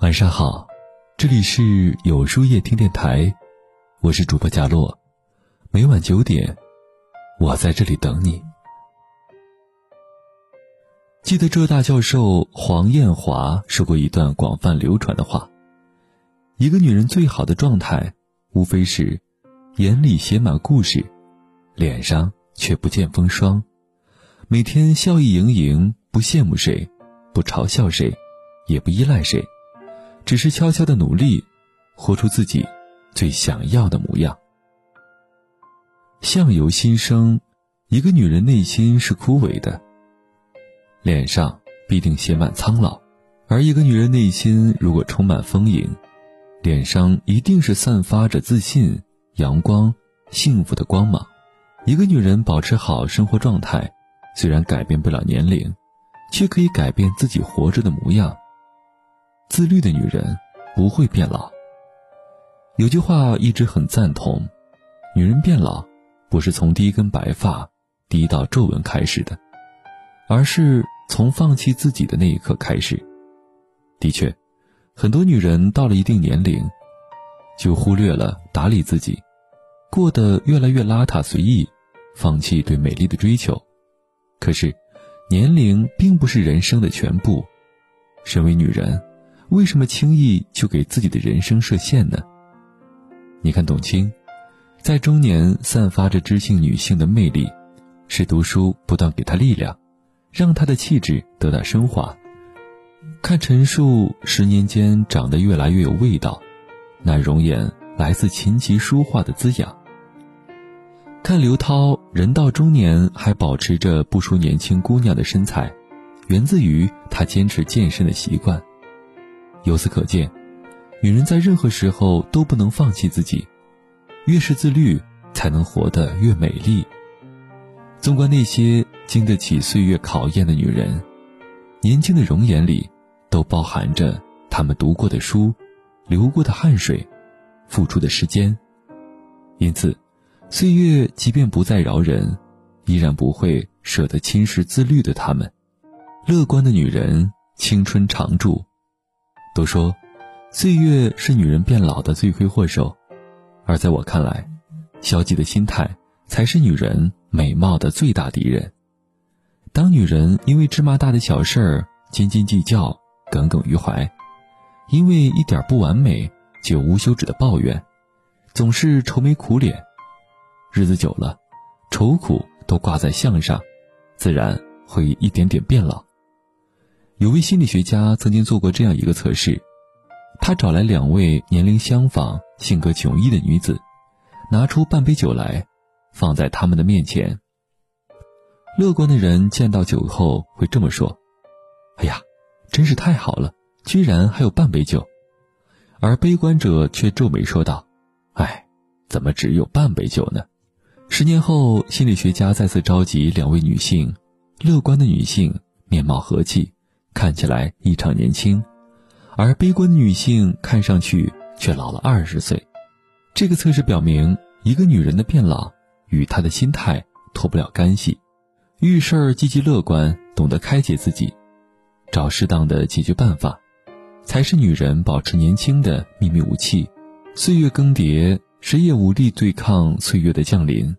晚上好，这里是有书夜听电台，我是主播贾洛，每晚九点，我在这里等你。记得浙大教授黄艳华说过一段广泛流传的话：一个女人最好的状态，无非是眼里写满故事，脸上却不见风霜，每天笑意盈盈，不羡慕谁，不嘲笑谁，也不依赖谁。只是悄悄的努力，活出自己最想要的模样。相由心生，一个女人内心是枯萎的，脸上必定写满苍老；而一个女人内心如果充满丰盈，脸上一定是散发着自信、阳光、幸福的光芒。一个女人保持好生活状态，虽然改变不了年龄，却可以改变自己活着的模样。自律的女人不会变老。有句话一直很赞同：女人变老，不是从第一根白发、第一道皱纹开始的，而是从放弃自己的那一刻开始。的确，很多女人到了一定年龄，就忽略了打理自己，过得越来越邋遢随意，放弃对美丽的追求。可是，年龄并不是人生的全部。身为女人，为什么轻易就给自己的人生设限呢？你看董卿，在中年散发着知性女性的魅力，是读书不断给她力量，让她的气质得到升华。看陈数十年间长得越来越有味道，那容颜来自琴棋书画的滋养。看刘涛，人到中年还保持着不输年轻姑娘的身材，源自于她坚持健身的习惯。由此可见，女人在任何时候都不能放弃自己，越是自律，才能活得越美丽。纵观那些经得起岁月考验的女人，年轻的容颜里，都包含着她们读过的书、流过的汗水、付出的时间。因此，岁月即便不再饶人，依然不会舍得侵蚀自律的她们。乐观的女人，青春常驻。都说，岁月是女人变老的罪魁祸首，而在我看来，消极的心态才是女人美貌的最大敌人。当女人因为芝麻大的小事儿斤斤计较、耿耿于怀，因为一点不完美就无休止的抱怨，总是愁眉苦脸，日子久了，愁苦都挂在相上，自然会一点点变老。有位心理学家曾经做过这样一个测试，他找来两位年龄相仿、性格迥异的女子，拿出半杯酒来，放在他们的面前。乐观的人见到酒后会这么说：“哎呀，真是太好了，居然还有半杯酒。”而悲观者却皱眉说道：“哎，怎么只有半杯酒呢？”十年后，心理学家再次召集两位女性，乐观的女性面貌和气。看起来异常年轻，而悲观的女性看上去却老了二十岁。这个测试表明，一个女人的变老与她的心态脱不了干系。遇事儿积极乐观，懂得开解自己，找适当的解决办法，才是女人保持年轻的秘密武器。岁月更迭，谁也无力对抗岁月的降临。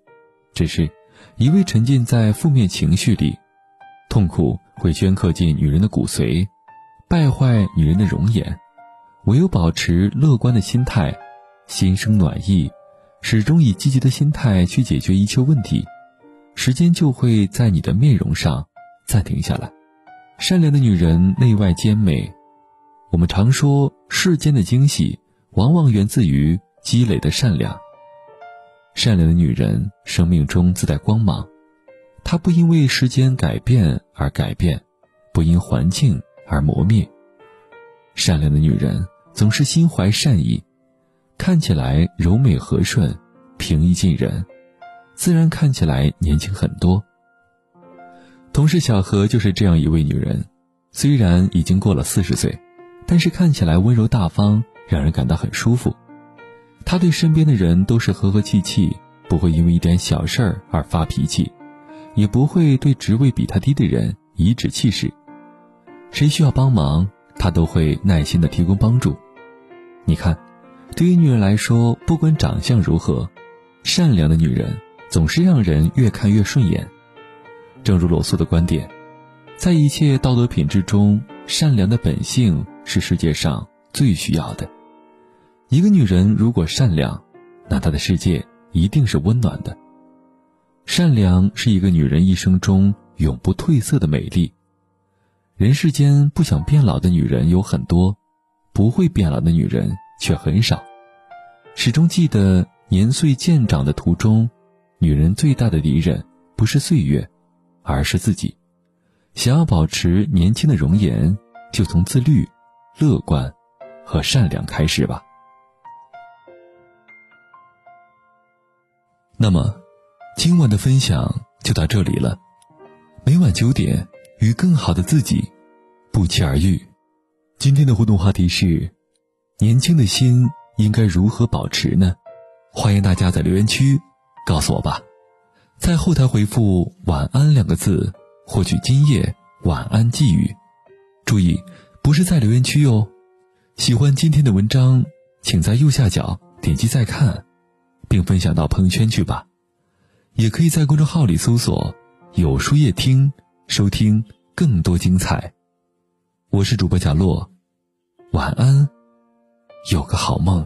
只是，一味沉浸在负面情绪里。痛苦会镌刻进女人的骨髓，败坏女人的容颜。唯有保持乐观的心态，心生暖意，始终以积极的心态去解决一切问题，时间就会在你的面容上暂停下来。善良的女人内外兼美。我们常说，世间的惊喜往往源自于积累的善良。善良的女人生命中自带光芒。她不因为时间改变而改变，不因环境而磨灭。善良的女人总是心怀善意，看起来柔美和顺、平易近人，自然看起来年轻很多。同事小何就是这样一位女人，虽然已经过了四十岁，但是看起来温柔大方，让人感到很舒服。她对身边的人都是和和气气，不会因为一点小事儿而发脾气。也不会对职位比他低的人颐指气使，谁需要帮忙，他都会耐心的提供帮助。你看，对于女人来说，不管长相如何，善良的女人总是让人越看越顺眼。正如罗素的观点，在一切道德品质中，善良的本性是世界上最需要的。一个女人如果善良，那她的世界一定是温暖的。善良是一个女人一生中永不褪色的美丽。人世间不想变老的女人有很多，不会变老的女人却很少。始终记得年岁渐长的途中，女人最大的敌人不是岁月，而是自己。想要保持年轻的容颜，就从自律、乐观和善良开始吧。那么，今晚的分享就到这里了。每晚九点，与更好的自己不期而遇。今天的互动话题是：年轻的心应该如何保持呢？欢迎大家在留言区告诉我吧。在后台回复“晚安”两个字，获取今夜晚安寄语。注意，不是在留言区哟。喜欢今天的文章，请在右下角点击再看。并分享到朋友圈去吧，也可以在公众号里搜索“有书夜听”，收听更多精彩。我是主播贾洛，晚安，有个好梦。